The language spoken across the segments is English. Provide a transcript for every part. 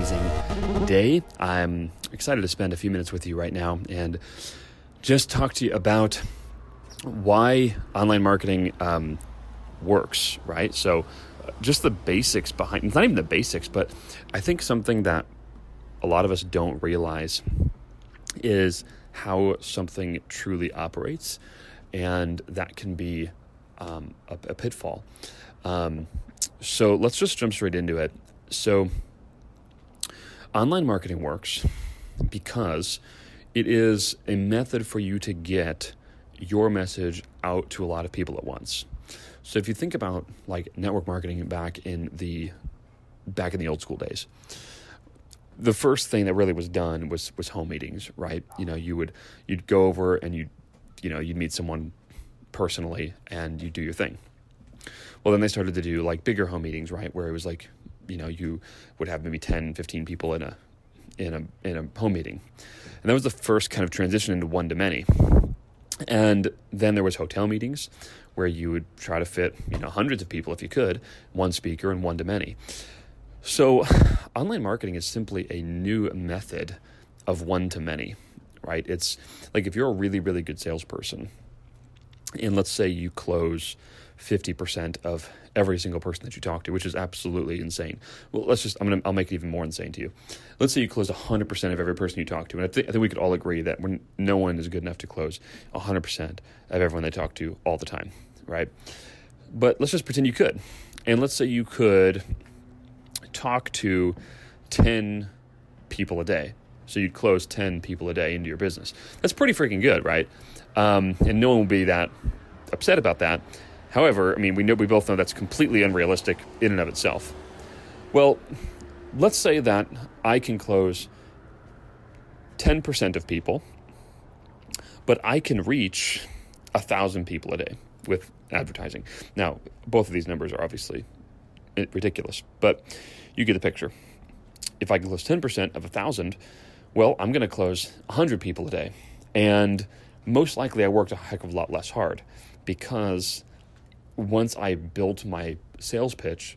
amazing day. I'm excited to spend a few minutes with you right now and just talk to you about why online marketing um, works, right? So, uh, just the basics behind it's not even the basics, but I think something that a lot of us don't realize is how something truly operates, and that can be um, a, a, pitfall. Um, so let's just jump straight into it. So, online marketing works because it is a method for you to get your message out to a lot of people at once. So if you think about like network marketing back in the back in the old school days, the first thing that really was done was was home meetings, right? You know, you would you'd go over and you you know, you'd meet someone personally and you do your thing. Well, then they started to do like bigger home meetings, right? Where it was like, you know, you would have maybe 10, 15 people in a in a in a home meeting. And that was the first kind of transition into one to many. And then there was hotel meetings where you would try to fit, you know, hundreds of people if you could, one speaker and one to many. So online marketing is simply a new method of one to many, right? It's like if you're a really, really good salesperson, and let's say you close 50% of every single person that you talk to, which is absolutely insane. Well, let's just, I'm going to, I'll make it even more insane to you. Let's say you close 100% of every person you talk to. And I, th- I think we could all agree that when no one is good enough to close 100% of everyone they talk to all the time, right? But let's just pretend you could. And let's say you could talk to 10 people a day. So you'd close 10 people a day into your business. That's pretty freaking good, right? Um, and no one will be that upset about that. However, I mean, we know we both know that's completely unrealistic in and of itself. Well, let's say that I can close 10% of people, but I can reach a thousand people a day with advertising. Now, both of these numbers are obviously ridiculous, but you get the picture. If I can close 10% of a thousand, well, I'm going to close 100 people a day. And most likely I worked a heck of a lot less hard because once I built my sales pitch,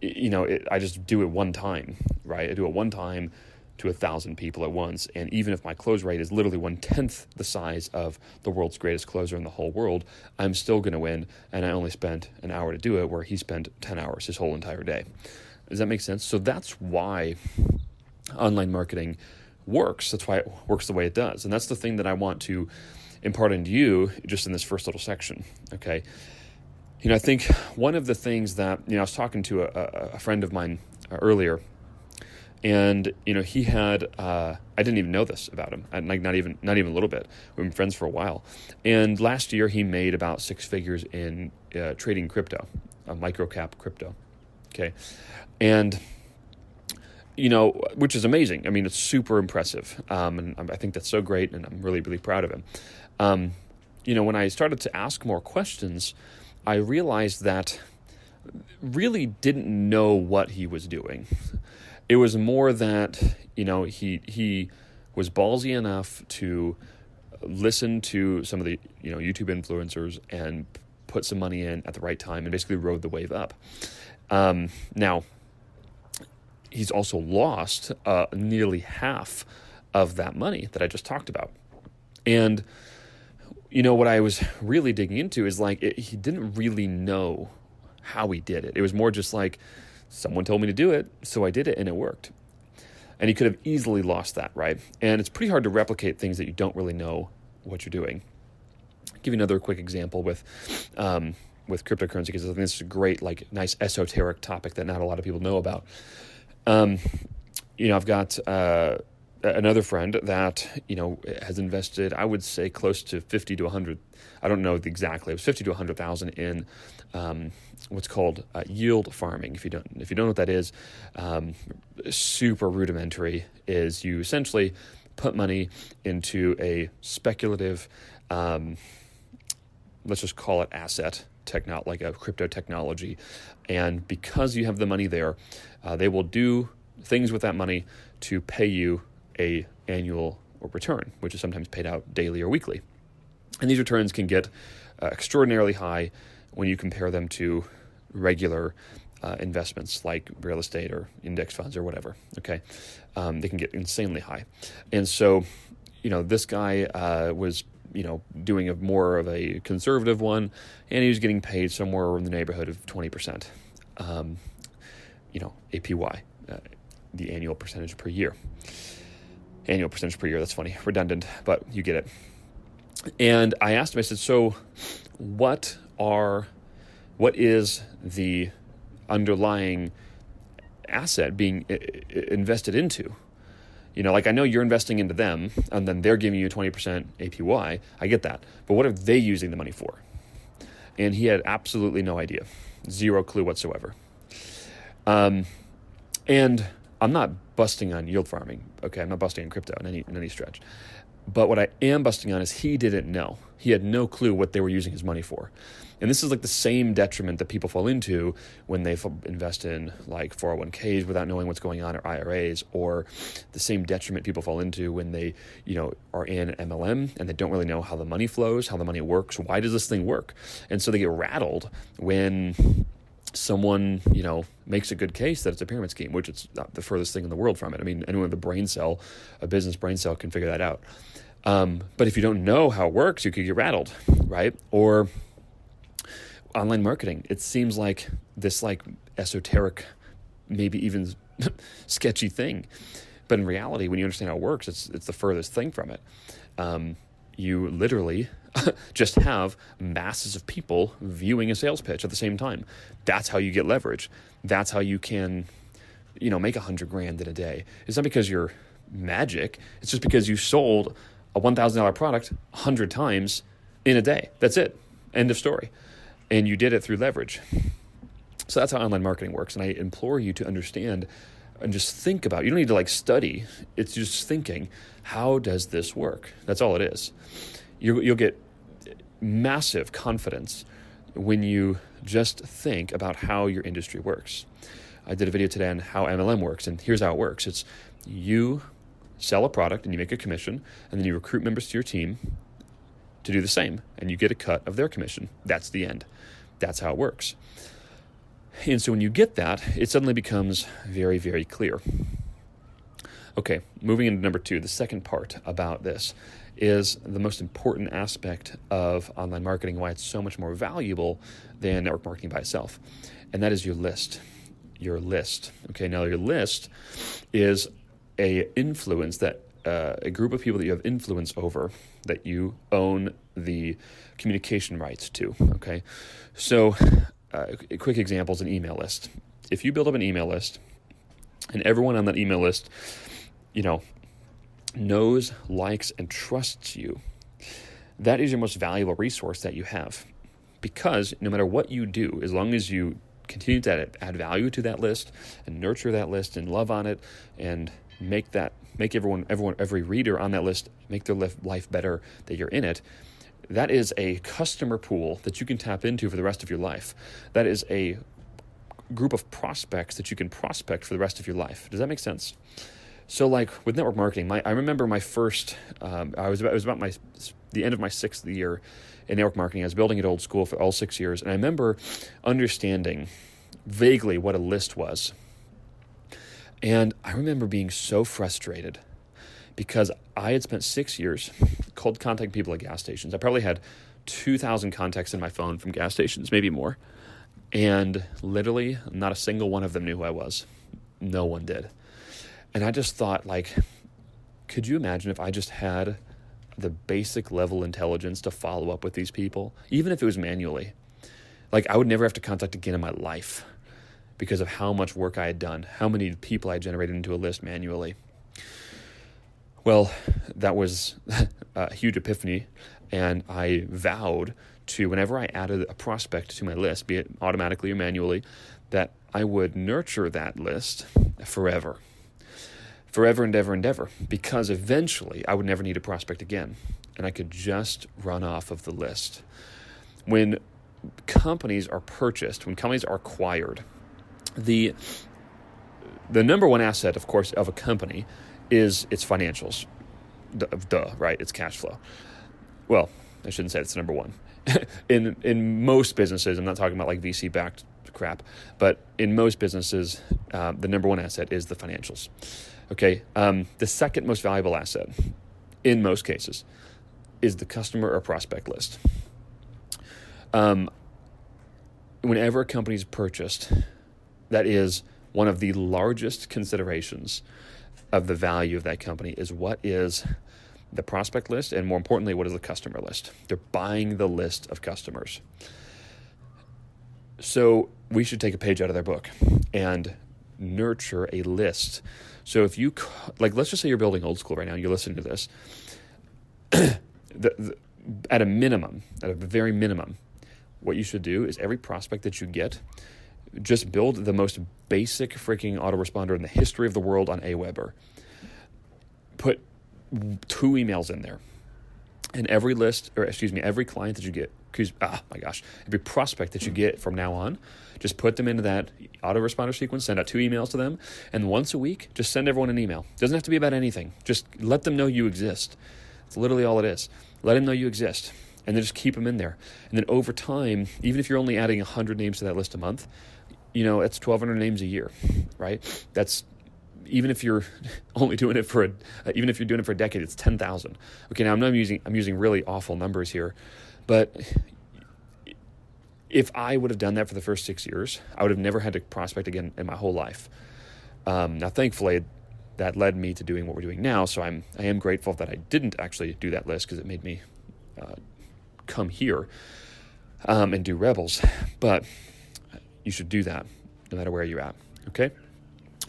you know, it, I just do it one time, right? I do it one time to a thousand people at once. And even if my close rate is literally one tenth the size of the world's greatest closer in the whole world, I'm still going to win. And I only spent an hour to do it, where he spent 10 hours his whole entire day. Does that make sense? So that's why online marketing works. That's why it works the way it does. And that's the thing that I want to impart into you just in this first little section. Okay. You know, I think one of the things that, you know, I was talking to a, a friend of mine uh, earlier, and you know he had uh, I didn't even know this about him, like not even not even a little bit. We've been friends for a while, and last year he made about six figures in uh, trading crypto, a micro cap crypto. Okay, and you know, which is amazing. I mean, it's super impressive, um, and I think that's so great, and I'm really really proud of him. Um, you know, when I started to ask more questions I realized that really didn't know what he was doing. It was more that, you know, he he was ballsy enough to listen to some of the you know YouTube influencers and put some money in at the right time and basically rode the wave up. Um, now, he's also lost uh, nearly half of that money that I just talked about. And, you know, what I was really digging into is like, it, he didn't really know how he did it. It was more just like, someone told me to do it, so I did it and it worked. And he could have easily lost that, right? And it's pretty hard to replicate things that you don't really know what you're doing. I'll give you another quick example with um, with cryptocurrency because I think this is a great, like, nice esoteric topic that not a lot of people know about. Um, you know, I've got uh, another friend that you know has invested. I would say close to fifty to hundred. I don't know exactly. It was fifty to hundred thousand in um, what's called uh, yield farming. If you don't, if you don't know what that is, um, super rudimentary. Is you essentially put money into a speculative, um, let's just call it asset techno like a crypto technology, and because you have the money there, uh, they will do things with that money to pay you a annual or return, which is sometimes paid out daily or weekly. And these returns can get uh, extraordinarily high when you compare them to regular uh, investments like real estate or index funds or whatever. Okay, um, they can get insanely high, and so you know this guy uh, was you know doing a more of a conservative one, and he was getting paid somewhere in the neighborhood of twenty percent. Um, you know APY, uh, the annual percentage per year. Annual percentage per year. That's funny, redundant, but you get it. And I asked him. I said, "So, what are, what is the underlying asset being invested into?" You know, like I know you're investing into them and then they're giving you 20% APY. I get that. But what are they using the money for? And he had absolutely no idea, zero clue whatsoever. Um, and I'm not busting on yield farming. Okay, I'm not busting on crypto in any in any stretch. But what I am busting on is he didn't know. He had no clue what they were using his money for. And this is like the same detriment that people fall into when they invest in like 401ks without knowing what's going on or IRAs, or the same detriment people fall into when they, you know, are in MLM and they don't really know how the money flows, how the money works, why does this thing work? And so they get rattled when someone you know makes a good case that it's a pyramid scheme, which it's not the furthest thing in the world from it. I mean, anyone with a brain cell, a business brain cell, can figure that out. Um, but if you don't know how it works, you could get rattled, right? Or online marketing. It seems like this like esoteric, maybe even sketchy thing, but in reality, when you understand how it works, it's it's the furthest thing from it. Um, you literally just have masses of people viewing a sales pitch at the same time. That's how you get leverage. That's how you can, you know, make a hundred grand in a day. It's not because you're magic. It's just because you sold a one thousand dollar product a hundred times in a day. That's it. End of story. And you did it through leverage. So that's how online marketing works. And I implore you to understand and just think about. You don't need to like study. It's just thinking. How does this work? That's all it is. You, you'll get massive confidence when you just think about how your industry works. I did a video today on how MLM works, and here's how it works it's you sell a product and you make a commission, and then you recruit members to your team to do the same, and you get a cut of their commission. That's the end. That's how it works. And so when you get that, it suddenly becomes very, very clear. Okay, moving into number two, the second part about this is the most important aspect of online marketing, why it's so much more valuable than network marketing by itself. And that is your list. Your list. Okay, now your list is a influence that uh, a group of people that you have influence over that you own the communication rights to. Okay, so uh, a quick example is an email list. If you build up an email list, and everyone on that email list, you know, knows, likes, and trusts you, that is your most valuable resource that you have. Because no matter what you do, as long as you continue to add value to that list and nurture that list and love on it and make that make everyone everyone every reader on that list make their life better that you're in it that is a customer pool that you can tap into for the rest of your life that is a group of prospects that you can prospect for the rest of your life does that make sense So, like with network marketing, my I remember my first. Um, I was about, it was about my the end of my sixth year in network marketing. I was building at old school for all six years, and I remember understanding vaguely what a list was. And I remember being so frustrated because I had spent six years cold contacting people at gas stations. I probably had 2,000 contacts in my phone from gas stations, maybe more. And literally, not a single one of them knew who I was. No one did. And I just thought, like, could you imagine if I just had the basic level intelligence to follow up with these people, even if it was manually? Like, I would never have to contact again in my life because of how much work I had done, how many people I generated into a list manually. Well, that was a huge epiphany, and I vowed to, whenever I added a prospect to my list, be it automatically or manually, that I would nurture that list forever. Forever and ever and ever, because eventually I would never need a prospect again, and I could just run off of the list. When companies are purchased, when companies are acquired, the the number one asset, of course, of a company is its financials. Duh, right? It's cash flow. Well, I shouldn't say it's number one. in in most businesses, I'm not talking about like VC backed crap, but in most businesses, uh, the number one asset is the financials. Okay, um, the second most valuable asset, in most cases, is the customer or prospect list. Um, whenever a company is purchased, that is one of the largest considerations of the value of that company is what is the prospect list and more importantly what is the customer list? They're buying the list of customers. So we should take a page out of their book and nurture a list. So if you like let's just say you're building old school right now and you're listening to this. The, the, at a minimum at a very minimum what you should do is every prospect that you get just build the most basic freaking autoresponder in the history of the world on Aweber. Put two emails in there. And every list, or excuse me, every client that you get, excuse, ah, my gosh, every prospect that you get from now on, just put them into that autoresponder sequence, send out two emails to them, and once a week, just send everyone an email. Doesn't have to be about anything. Just let them know you exist. It's literally all it is. Let them know you exist and then just keep them in there. And then over time, even if you're only adding 100 names to that list a month, you know, it's 1,200 names a year, right? That's even if you're only doing it for a, uh, even if you're doing it for a decade, it's 10,000. Okay, now I'm not using I'm using really awful numbers here, but if I would have done that for the first six years, I would have never had to prospect again in my whole life. Um, now, thankfully, that led me to doing what we're doing now. So I'm I am grateful that I didn't actually do that list because it made me uh, come here um, and do rebels. But you should do that no matter where you're at. Okay?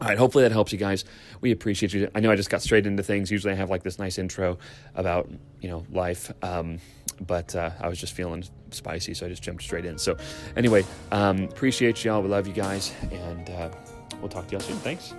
All right, hopefully that helps you guys. We appreciate you. I know I just got straight into things. Usually I have like this nice intro about, you know, life. Um, but uh, I was just feeling spicy, so I just jumped straight in. So, anyway, um, appreciate y'all. We love you guys, and uh, we'll talk to y'all soon. Thanks.